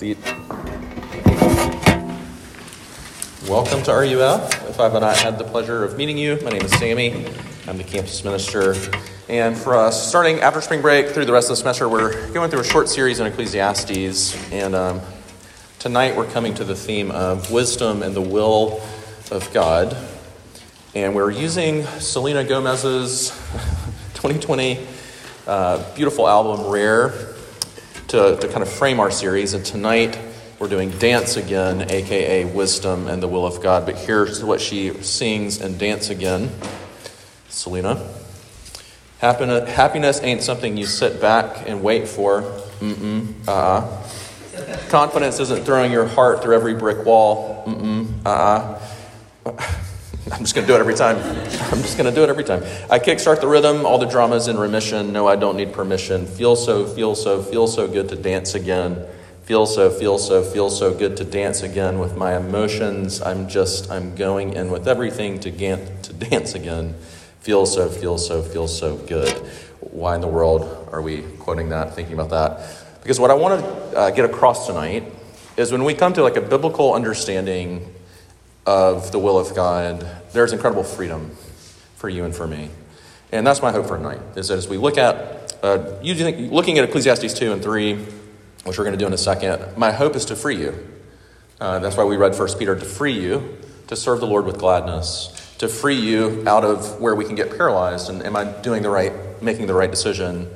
seat. Welcome to RUF. If I've not had the pleasure of meeting you, my name is Sammy. I'm the campus minister. And for us, starting after spring break through the rest of the semester, we're going through a short series in Ecclesiastes. And um, tonight we're coming to the theme of wisdom and the will of God. And we're using Selena Gomez's 2020 uh, beautiful album, Rare, to, to kind of frame our series. And tonight we're doing Dance Again, aka Wisdom and the Will of God. But here's what she sings in Dance Again Selena. Happiness, ain't something you sit back and wait for. Mm-mm. Uh-uh. Confidence isn't throwing your heart through every brick wall. Mm-mm. Uh-uh. I'm just going to do it every time. I'm just going to do it every time. I kickstart the rhythm. All the drama's in remission. No, I don't need permission. Feel so, feel so, feel so good to dance again. Feel so, feel so, feel so good to dance again with my emotions. I'm just, I'm going in with everything to, to dance again. Feel so, feel so, feel so good. Why in the world are we quoting that, thinking about that? Because what I want to uh, get across tonight is when we come to like a biblical understanding of the will of God, there's incredible freedom for you and for me. And that's my hope for tonight, is that as we look at, uh, using, looking at Ecclesiastes 2 and 3, which we're going to do in a second, my hope is to free you. Uh, that's why we read First Peter, to free you to serve the Lord with gladness, to free you out of where we can get paralyzed and am I doing the right, making the right decision.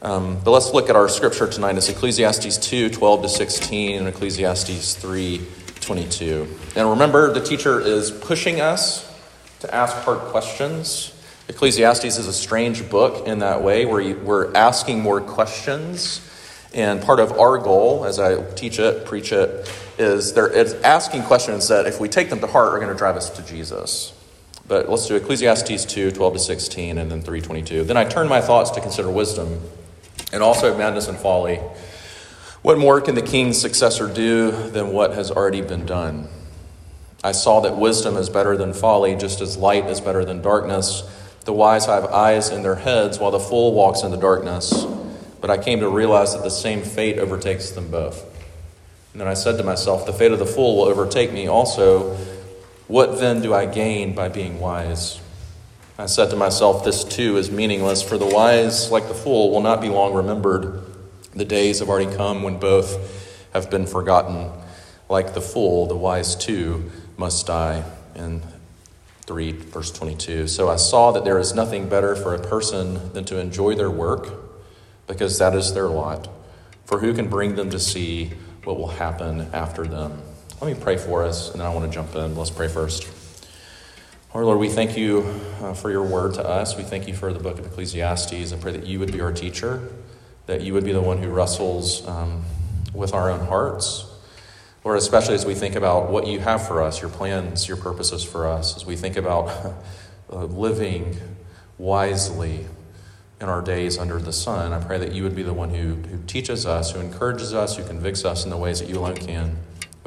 Um, but let's look at our scripture tonight. It's Ecclesiastes 2, 12 to 16, and Ecclesiastes 3, 22. And remember, the teacher is pushing us to ask hard questions. Ecclesiastes is a strange book in that way, where we're asking more questions. And part of our goal, as I teach it, preach it, is there, it's asking questions that, if we take them to heart, are going to drive us to Jesus. But let's do Ecclesiastes 2, 12 to 16, and then 322. Then I turn my thoughts to consider wisdom, and also madness and folly. What more can the king's successor do than what has already been done? I saw that wisdom is better than folly, just as light is better than darkness. The wise have eyes in their heads, while the fool walks in the darkness. But I came to realize that the same fate overtakes them both. And then I said to myself, The fate of the fool will overtake me also. What then do I gain by being wise? I said to myself, This too is meaningless, for the wise, like the fool, will not be long remembered. The days have already come when both have been forgotten. Like the fool, the wise too must die. In 3, verse 22. So I saw that there is nothing better for a person than to enjoy their work, because that is their lot. For who can bring them to see what will happen after them? Let me pray for us, and then I want to jump in. Let's pray first. Our Lord, we thank you uh, for your word to us. We thank you for the book of Ecclesiastes. I pray that you would be our teacher, that you would be the one who wrestles um, with our own hearts. Lord, especially as we think about what you have for us, your plans, your purposes for us, as we think about uh, living wisely in our days under the sun, I pray that you would be the one who, who teaches us, who encourages us, who convicts us in the ways that you alone can.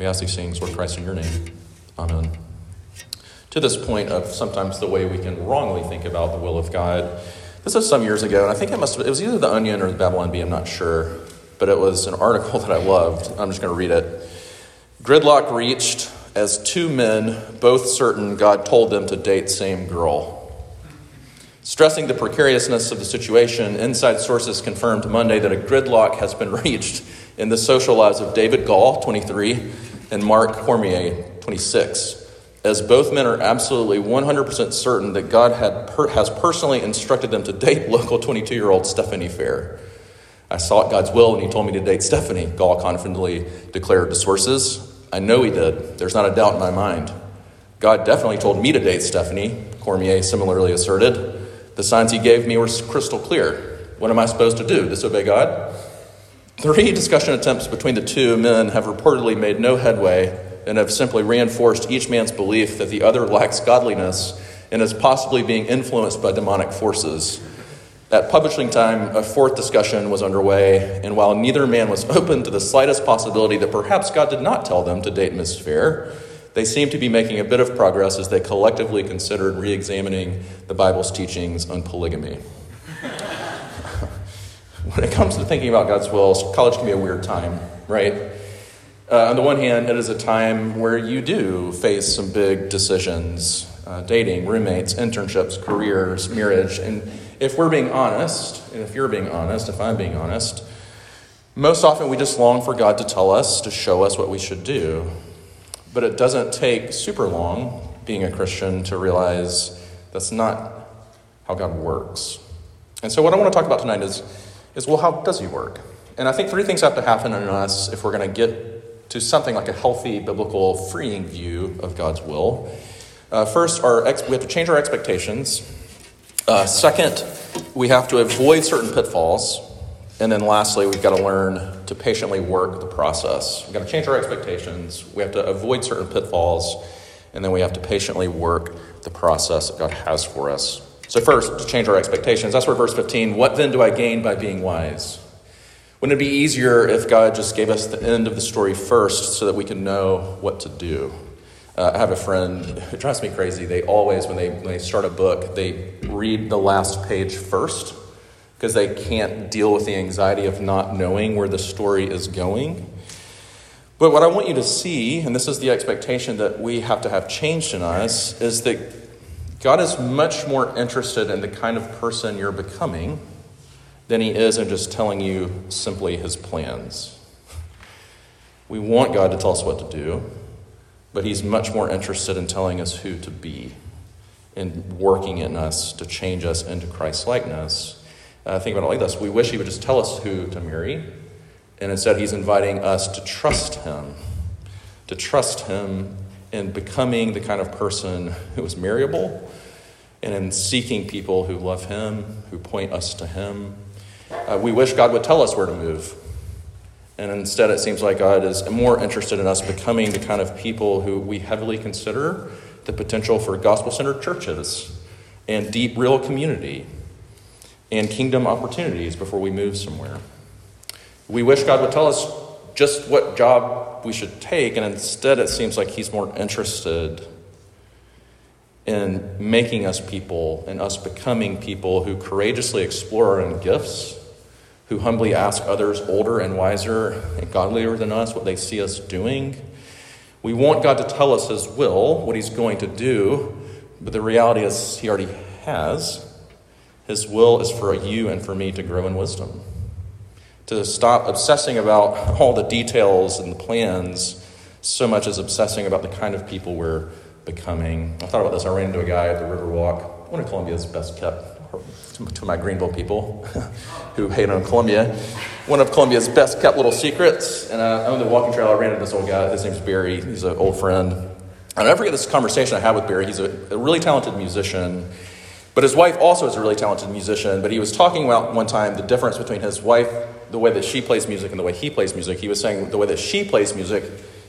We ask these things, Lord Christ, in your name. Amen. To this point of sometimes the way we can wrongly think about the will of God. This was some years ago, and I think it must it was either the Onion or the Babylon Bee, I'm not sure. But it was an article that I loved. I'm just going to read it. Gridlock reached as two men, both certain God told them to date same girl. Stressing the precariousness of the situation, inside sources confirmed Monday that a gridlock has been reached in the social lives of David Gall, 23, and Mark Cormier, 26, as both men are absolutely 100% certain that God had per- has personally instructed them to date local 22 year old Stephanie Fair. I sought God's will and he told me to date Stephanie, Gall confidently declared to sources. I know he did. There's not a doubt in my mind. God definitely told me to date Stephanie, Cormier similarly asserted. The signs he gave me were crystal clear. What am I supposed to do? Disobey God? Three discussion attempts between the two men have reportedly made no headway and have simply reinforced each man's belief that the other lacks godliness and is possibly being influenced by demonic forces. At publishing time, a fourth discussion was underway, and while neither man was open to the slightest possibility that perhaps God did not tell them to date Miss Fair, they seemed to be making a bit of progress as they collectively considered re examining the Bible's teachings on polygamy. When it comes to thinking about God's will, college can be a weird time, right? Uh, on the one hand, it is a time where you do face some big decisions uh, dating, roommates, internships, careers, marriage. And if we're being honest, and if you're being honest, if I'm being honest, most often we just long for God to tell us, to show us what we should do. But it doesn't take super long, being a Christian, to realize that's not how God works. And so, what I want to talk about tonight is, is well, how does He work? And I think three things have to happen in us if we're going to get to something like a healthy, biblical, freeing view of God's will. Uh, first, our ex- we have to change our expectations. Uh, second, we have to avoid certain pitfalls. And then lastly, we've got to learn to patiently work the process. We've got to change our expectations. We have to avoid certain pitfalls. And then we have to patiently work the process that God has for us. So, first, to change our expectations. That's where verse 15, what then do I gain by being wise? Wouldn't it be easier if God just gave us the end of the story first so that we can know what to do? Uh, I have a friend who drives me crazy. They always, when they, when they start a book, they read the last page first because they can't deal with the anxiety of not knowing where the story is going. But what I want you to see, and this is the expectation that we have to have changed in us, is that God is much more interested in the kind of person you're becoming than He is in just telling you simply His plans. We want God to tell us what to do, but He's much more interested in telling us who to be and working in us to change us into Christ likeness. Uh, think about it like this we wish He would just tell us who to marry, and instead He's inviting us to trust Him, to trust Him in becoming the kind of person who is marriable and in seeking people who love Him, who point us to Him. Uh, we wish God would tell us where to move. And instead, it seems like God is more interested in us becoming the kind of people who we heavily consider the potential for gospel centered churches and deep, real community and kingdom opportunities before we move somewhere. We wish God would tell us just what job we should take, and instead, it seems like He's more interested in making us people and us becoming people who courageously explore our own gifts, who humbly ask others older and wiser and godlier than us what they see us doing. We want God to tell us His will, what He's going to do, but the reality is He already has. His will is for you and for me to grow in wisdom, to stop obsessing about all the details and the plans so much as obsessing about the kind of people we're becoming. I thought about this. I ran into a guy at the Riverwalk, one of Columbia's best kept, to my Greenville people who hate on Columbia. One of Columbia's best kept little secrets. And uh, on the walking trail, I ran into this old guy. His name's Barry. He's an old friend. I'll never forget this conversation I had with Barry. He's a, a really talented musician. But his wife also is a really talented musician. But he was talking about one time the difference between his wife, the way that she plays music, and the way he plays music. He was saying the way that she plays music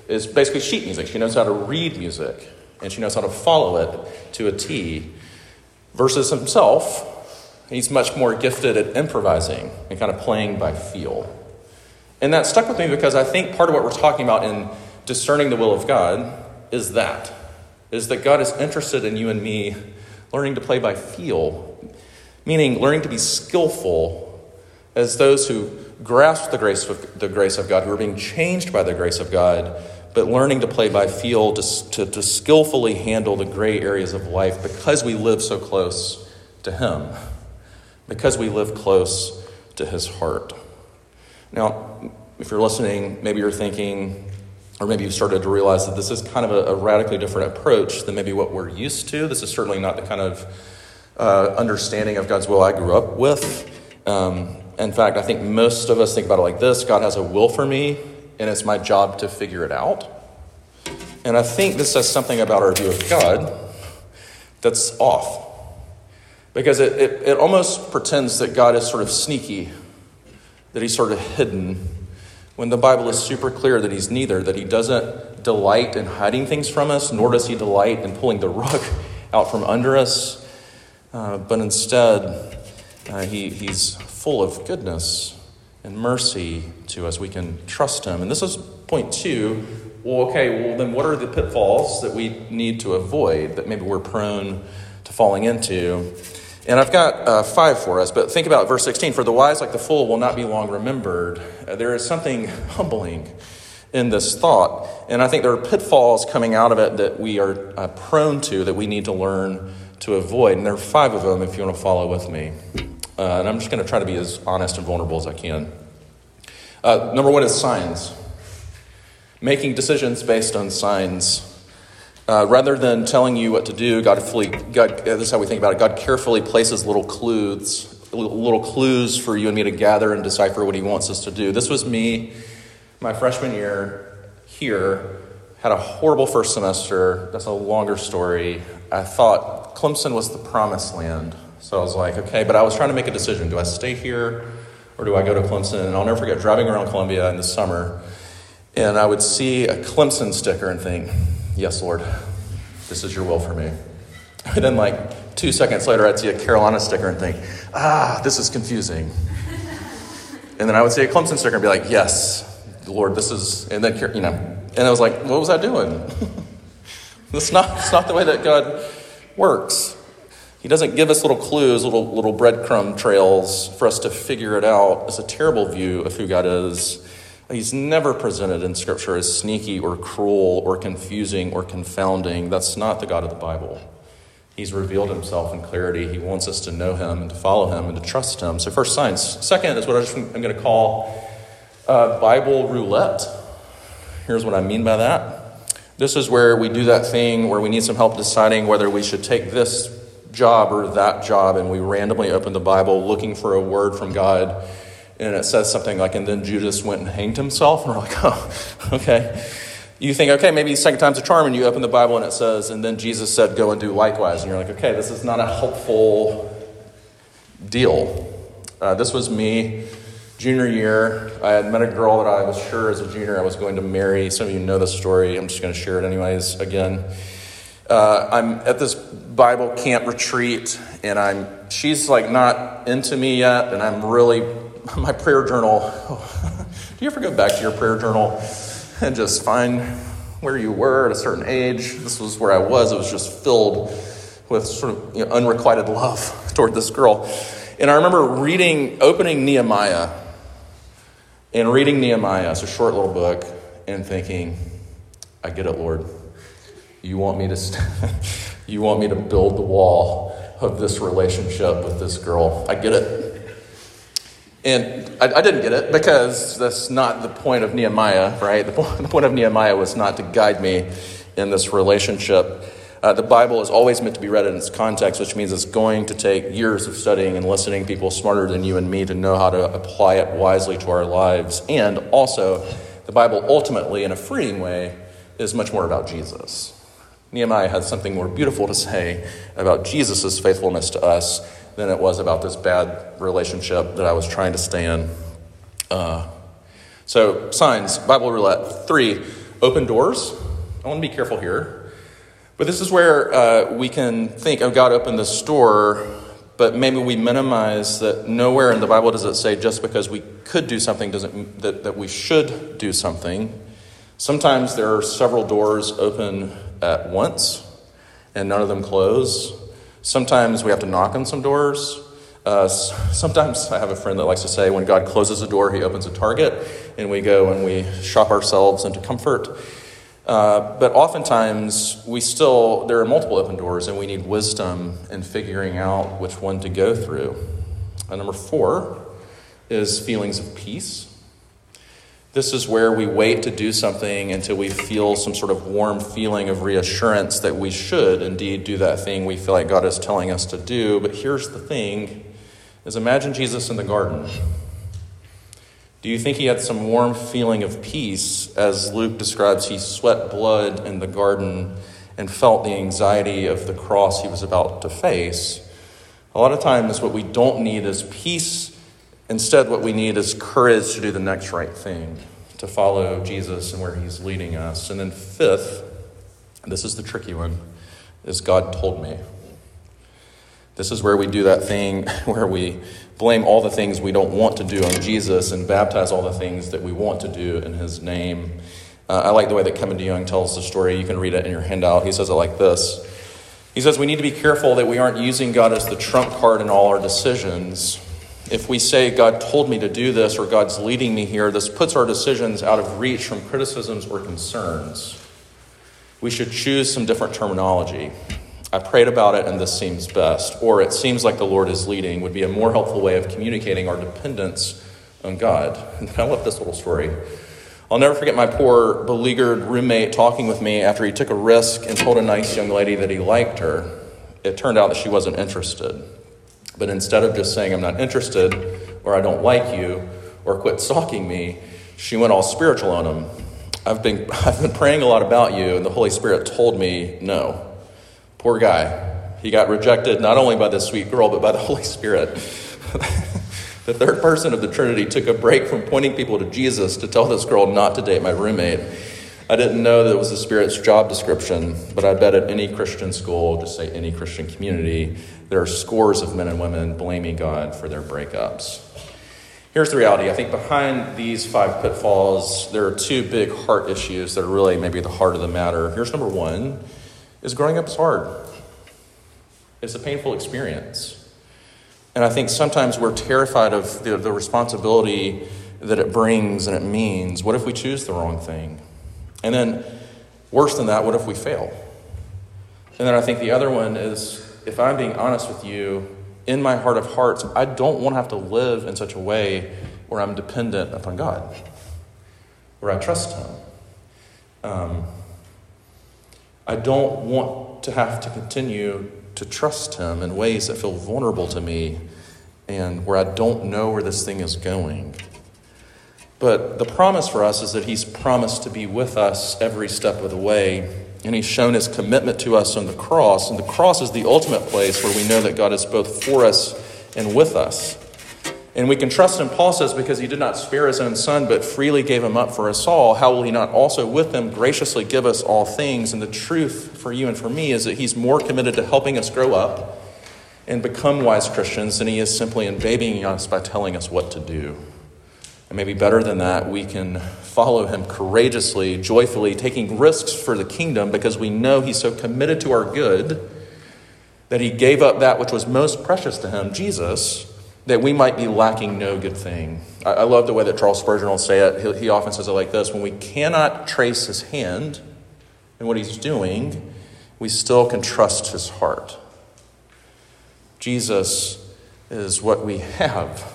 is basically sheet music. She knows how to read music and she knows how to follow it to a T. Versus himself, he's much more gifted at improvising and kind of playing by feel. And that stuck with me because I think part of what we're talking about in discerning the will of God is that is that God is interested in you and me learning to play by feel, meaning learning to be skillful as those who grasp the grace of, the grace of God, who are being changed by the grace of God, but learning to play by feel, to, to, to skillfully handle the gray areas of life because we live so close to Him, because we live close to His heart. Now, if you're listening, maybe you're thinking, or maybe you've started to realize that this is kind of a, a radically different approach than maybe what we're used to. This is certainly not the kind of uh, understanding of God's will I grew up with. Um, in fact, I think most of us think about it like this God has a will for me, and it's my job to figure it out. And I think this says something about our view of God that's off. Because it, it, it, almost pretends that God is sort of sneaky, that he's sort of hidden, when the Bible is super clear that he's neither, that he doesn't delight in hiding things from us, nor does he delight in pulling the rug out from under us, uh, but instead, Uh, he, he's full of goodness and mercy to us. We can trust him. And this is point two. Well, okay, well, then what are the pitfalls that we need to avoid that maybe we're prone to falling into? And I've got uh, five for us, but think about verse 16. For the wise, like the fool, will not be long remembered. Uh, there is something humbling in this thought. And I think there are pitfalls coming out of it that we are uh, prone to that we need to learn to avoid. And there are five of them if you want to follow with me. Uh, and I'm just going to try to be as honest and vulnerable as I can. Uh, number one is signs. Making decisions based on signs. Uh, rather than telling you what to do, God, fully, God, uh, this is how we think about it. God carefully places little clues, little clues for you and me to gather and decipher what He wants us to do. This was me, my freshman year here. Had a horrible first semester. That's a longer story. I thought Clemson was the promised land. So I was like, okay, but I was trying to make a decision. Do I stay here or do I go to Clemson? And I'll never forget driving around Columbia in the summer, and I would see a Clemson sticker and think, Yes, Lord, this is your will for me. And then, like, two seconds later, I'd see a Carolina sticker and think, ah, this is confusing. And then I would see a Clemson sticker and be like, yes, Lord, this is, and then, you know, and I was like, what was I doing? that's not, it's not the way that God works. He doesn't give us little clues, little, little breadcrumb trails for us to figure it out. It's a terrible view of who God is. He's never presented in Scripture as sneaky or cruel or confusing or confounding. That's not the God of the Bible. He's revealed himself in clarity. He wants us to know him and to follow him and to trust him. So, first, signs. Second is what I'm going to call uh, Bible roulette. Here's what I mean by that. This is where we do that thing where we need some help deciding whether we should take this job or that job, and we randomly open the Bible looking for a word from God and it says something like, and then Judas went and hanged himself. And we're like, oh, okay. You think, okay, maybe second time's a charm, and you open the Bible and it says, and then Jesus said, go and do likewise. And you're like, okay, this is not a helpful deal. Uh, this was me, junior year. I had met a girl that I was sure as a junior I was going to marry. Some of you know the story. I'm just going to share it anyways again. Uh, I'm at this Bible camp retreat, and I'm she's like not into me yet, and I'm really my prayer journal. Do you ever go back to your prayer journal and just find where you were at a certain age? This was where I was. It was just filled with sort of you know, unrequited love toward this girl. And I remember reading, opening Nehemiah and reading Nehemiah. It's a short little book and thinking, I get it, Lord. You want me to, st- you want me to build the wall of this relationship with this girl. I get it. And I, I, didn't get it because that's not the point of Nehemiah, right? The the point of Nehemiah was not to guide me in this relationship. Uh, the Bible is always meant to be read in its context, which means it's going to take years of studying and listening, to people smarter than you and me, to know how to apply it wisely to our lives. And also, the Bible ultimately, in a freeing way, is much more about Jesus. Nehemiah had something more beautiful to say about Jesus' faithfulness to us than it was about this bad relationship that I was trying to stay in. Uh, so, signs, Bible roulette. Three, open doors. I want to be careful here. But this is where uh, we can think, oh, God opened this door, but maybe we minimize that nowhere in the Bible does it say just because we could do something doesn't that, that we should do something. Sometimes there are several doors open at once and none of them close. Sometimes we have to knock on some doors. Uh, sometimes I have a friend that likes to say when God closes a door, he opens a target, and we go and we shop ourselves into comfort. Uh, but oftentimes, we still, there are multiple open doors, and we need wisdom in figuring out which one to go through. And number four is feelings of peace. This is where we wait to do something until we feel some sort of warm feeling of reassurance that we should indeed do that thing we feel like God is telling us to do. But here's the thing is imagine Jesus in the garden. Do you think he had some warm feeling of peace as Luke describes he sweat blood in the garden and felt the anxiety of the cross he was about to face? A lot of times what we don't need is peace Instead, what we need is courage to do the next right thing, to follow Jesus and where he's leading us. And then, fifth, this is the tricky one, is God told me. This is where we do that thing where we blame all the things we don't want to do on Jesus and baptize all the things that we want to do in his name. Uh, I like the way that Kevin DeYoung tells the story. You can read it in your handout. He says it like this He says, We need to be careful that we aren't using God as the trump card in all our decisions. If we say, God told me to do this or God's leading me here, this puts our decisions out of reach from criticisms or concerns. We should choose some different terminology. I prayed about it and this seems best, or it seems like the Lord is leading, would be a more helpful way of communicating our dependence on God. And I love this little story. I'll never forget my poor, beleaguered roommate talking with me after he took a risk and told a nice young lady that he liked her. It turned out that she wasn't interested. But instead of just saying, I'm not interested, or I don't like you, or quit stalking me, she went all spiritual on him. I've been, I've been praying a lot about you, and the Holy Spirit told me no. Poor guy. He got rejected not only by this sweet girl, but by the Holy Spirit. the third person of the Trinity took a break from pointing people to Jesus to tell this girl not to date my roommate. I didn't know that it was the Spirit's job description, but I bet at any Christian school, just say any Christian community, there are scores of men and women blaming God for their breakups. Here's the reality I think behind these five pitfalls, there are two big heart issues that are really maybe the heart of the matter. Here's number one is growing up is hard. It's a painful experience. And I think sometimes we're terrified of the, the responsibility that it brings and it means. What if we choose the wrong thing? And then, worse than that, what if we fail? And then I think the other one is if I'm being honest with you, in my heart of hearts, I don't want to have to live in such a way where I'm dependent upon God, where I trust Him. Um, I don't want to have to continue to trust Him in ways that feel vulnerable to me and where I don't know where this thing is going. But the promise for us is that He's promised to be with us every step of the way, and He's shown His commitment to us on the cross. And the cross is the ultimate place where we know that God is both for us and with us. And we can trust him, Paul says, because he did not spare his own son, but freely gave him up for us all. How will he not also with him graciously give us all things? And the truth for you and for me is that he's more committed to helping us grow up and become wise Christians than he is simply in babying us by telling us what to do. And maybe better than that, we can follow him courageously, joyfully, taking risks for the kingdom because we know he's so committed to our good that he gave up that which was most precious to him, Jesus that we might be lacking no good thing. I, I love the way that Charles Spurgeon will say it. He, he often says it like this when we cannot trace his hand in what he's doing, we still can trust his heart. Jesus is what we have.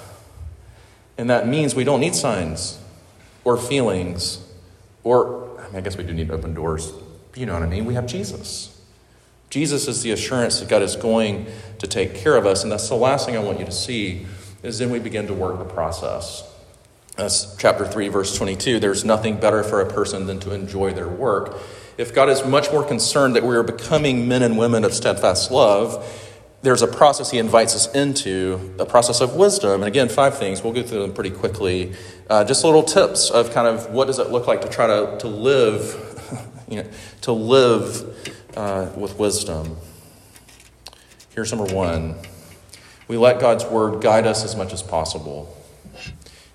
And that means we don't need signs or feelings or, I, mean, I guess we do need open doors. You know what I mean? We have Jesus. Jesus is the assurance that God is going to take care of us. And that's the last thing I want you to see is then we begin to work the process. That's chapter 3, verse 22. There's nothing better for a person than to enjoy their work. If God is much more concerned that we are becoming men and women of steadfast love, there's a process he invites us into, a process of wisdom. And again, five things. We'll go through them pretty quickly. Uh, just little tips of kind of what does it look like to try to, to live, you know, to live uh, with wisdom. Here's number one we let God's word guide us as much as possible.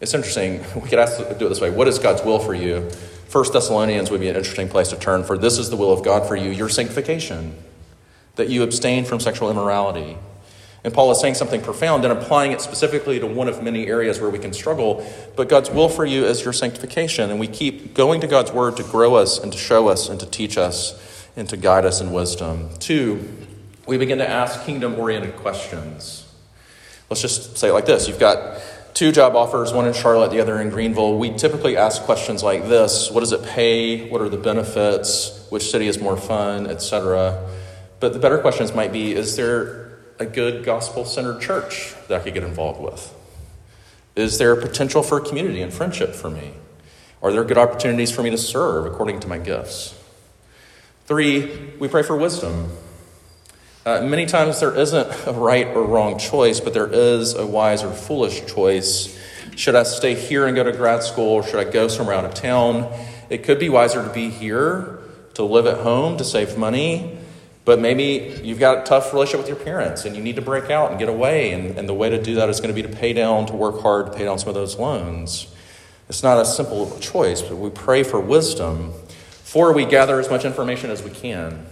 It's interesting. We could ask, do it this way What is God's will for you? First Thessalonians would be an interesting place to turn for this is the will of God for you, your sanctification, that you abstain from sexual immorality. And Paul is saying something profound and applying it specifically to one of many areas where we can struggle. But God's will for you is your sanctification. And we keep going to God's word to grow us and to show us and to teach us and to guide us in wisdom. Two, we begin to ask kingdom oriented questions. Let's just say it like this You've got two job offers, one in Charlotte, the other in Greenville. We typically ask questions like this What does it pay? What are the benefits? Which city is more fun, etc. But the better questions might be Is there a good gospel centered church that I could get involved with? Is there potential for community and friendship for me? Are there good opportunities for me to serve according to my gifts? Three, we pray for wisdom. Uh, many times there isn't a right or wrong choice, but there is a wise or foolish choice. Should I stay here and go to grad school, or should I go somewhere out of town? It could be wiser to be here, to live at home, to save money. But maybe you've got a tough relationship with your parents and you need to break out and get away. And, and the way to do that is going to be to pay down, to work hard, to pay down some of those loans. It's not a simple choice, but we pray for wisdom. For we gather as much information as we can.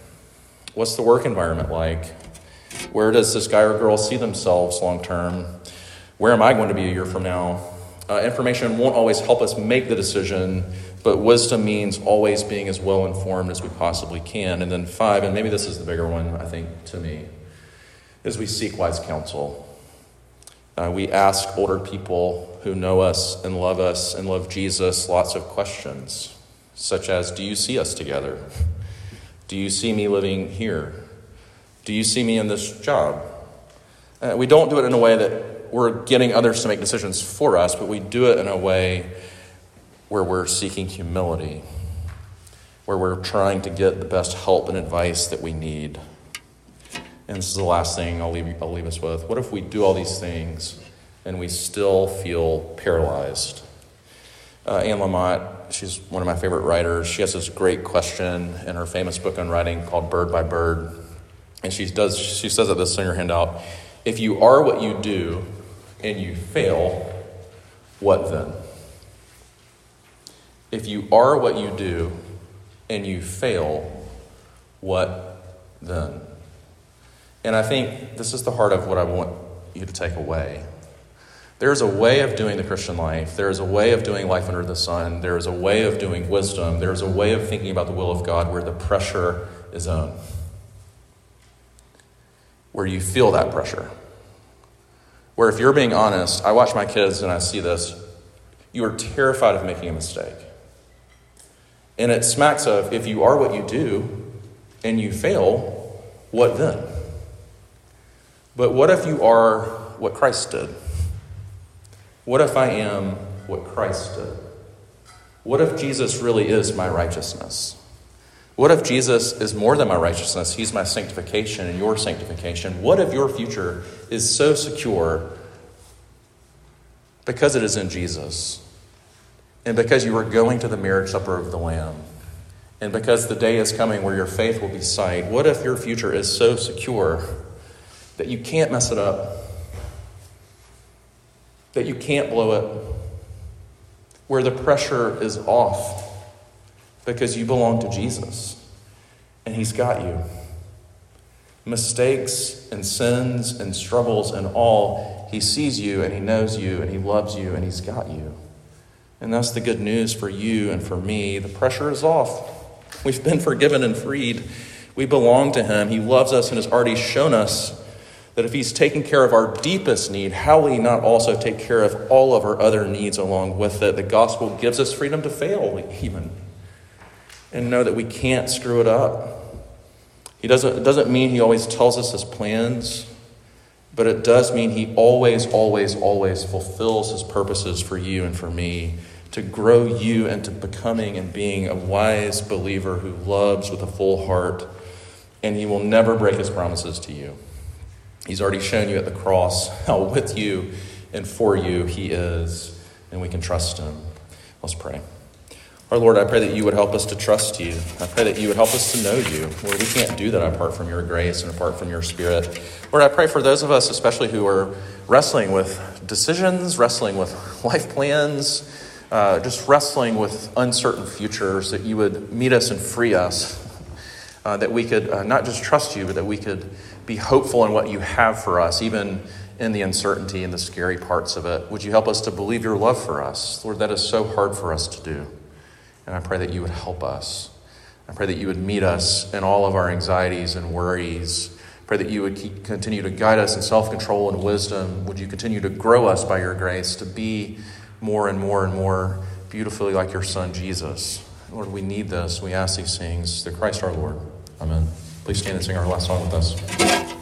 What's the work environment like? Where does this guy or girl see themselves long term? Where am I going to be a year from now? Uh, information won't always help us make the decision, but wisdom means always being as well informed as we possibly can. And then, five, and maybe this is the bigger one, I think, to me, is we seek wise counsel. Uh, we ask older people who know us and love us and love Jesus lots of questions, such as Do you see us together? Do you see me living here? Do you see me in this job? Uh, we don't do it in a way that we're getting others to make decisions for us, but we do it in a way where we're seeking humility, where we're trying to get the best help and advice that we need. And this is the last thing I'll leave, I'll leave us with. What if we do all these things and we still feel paralyzed? Uh, Anne Lamott, she's one of my favorite writers. She has this great question in her famous book on writing called Bird by Bird. And she, does, she says at this in her handout if you are what you do and you fail, what then? If you are what you do and you fail, what then? And I think this is the heart of what I want you to take away. There's a way of doing the Christian life. There is a way of doing life under the sun. There is a way of doing wisdom. There is a way of thinking about the will of God where the pressure is on, where you feel that pressure. Where, if you're being honest, I watch my kids and I see this, you are terrified of making a mistake. And it smacks of if you are what you do and you fail, what then? But what if you are what Christ did? What if I am what Christ did? What if Jesus really is my righteousness? What if Jesus is more than my righteousness? He's my sanctification and your sanctification. What if your future is so secure because it is in Jesus? And because you are going to the marriage supper of the Lamb, and because the day is coming where your faith will be sight, what if your future is so secure that you can't mess it up, that you can't blow it, where the pressure is off because you belong to Jesus and He's got you? Mistakes and sins and struggles and all, He sees you and He knows you and He loves you and He's got you. And that's the good news for you and for me. The pressure is off. We've been forgiven and freed. We belong to Him. He loves us and has already shown us that if He's taking care of our deepest need, how will He not also take care of all of our other needs along with it? The gospel gives us freedom to fail, even, and know that we can't screw it up. He doesn't, it doesn't mean He always tells us His plans. But it does mean He always, always, always fulfills His purposes for you and for me to grow you into becoming and being a wise believer who loves with a full heart, and He will never break His promises to you. He's already shown you at the cross how with you and for you He is, and we can trust Him. Let's pray. Our Lord, I pray that you would help us to trust you. I pray that you would help us to know you. Lord, we can't do that apart from your grace and apart from your spirit. Lord, I pray for those of us, especially who are wrestling with decisions, wrestling with life plans, uh, just wrestling with uncertain futures, that you would meet us and free us, uh, that we could uh, not just trust you, but that we could be hopeful in what you have for us, even in the uncertainty and the scary parts of it. Would you help us to believe your love for us? Lord, that is so hard for us to do. And I pray that you would help us. I pray that you would meet us in all of our anxieties and worries. Pray that you would keep, continue to guide us in self control and wisdom. Would you continue to grow us by your grace to be more and more and more beautifully like your Son, Jesus? Lord, we need this. We ask these things through Christ our Lord. Amen. Please stand and sing our last song with us.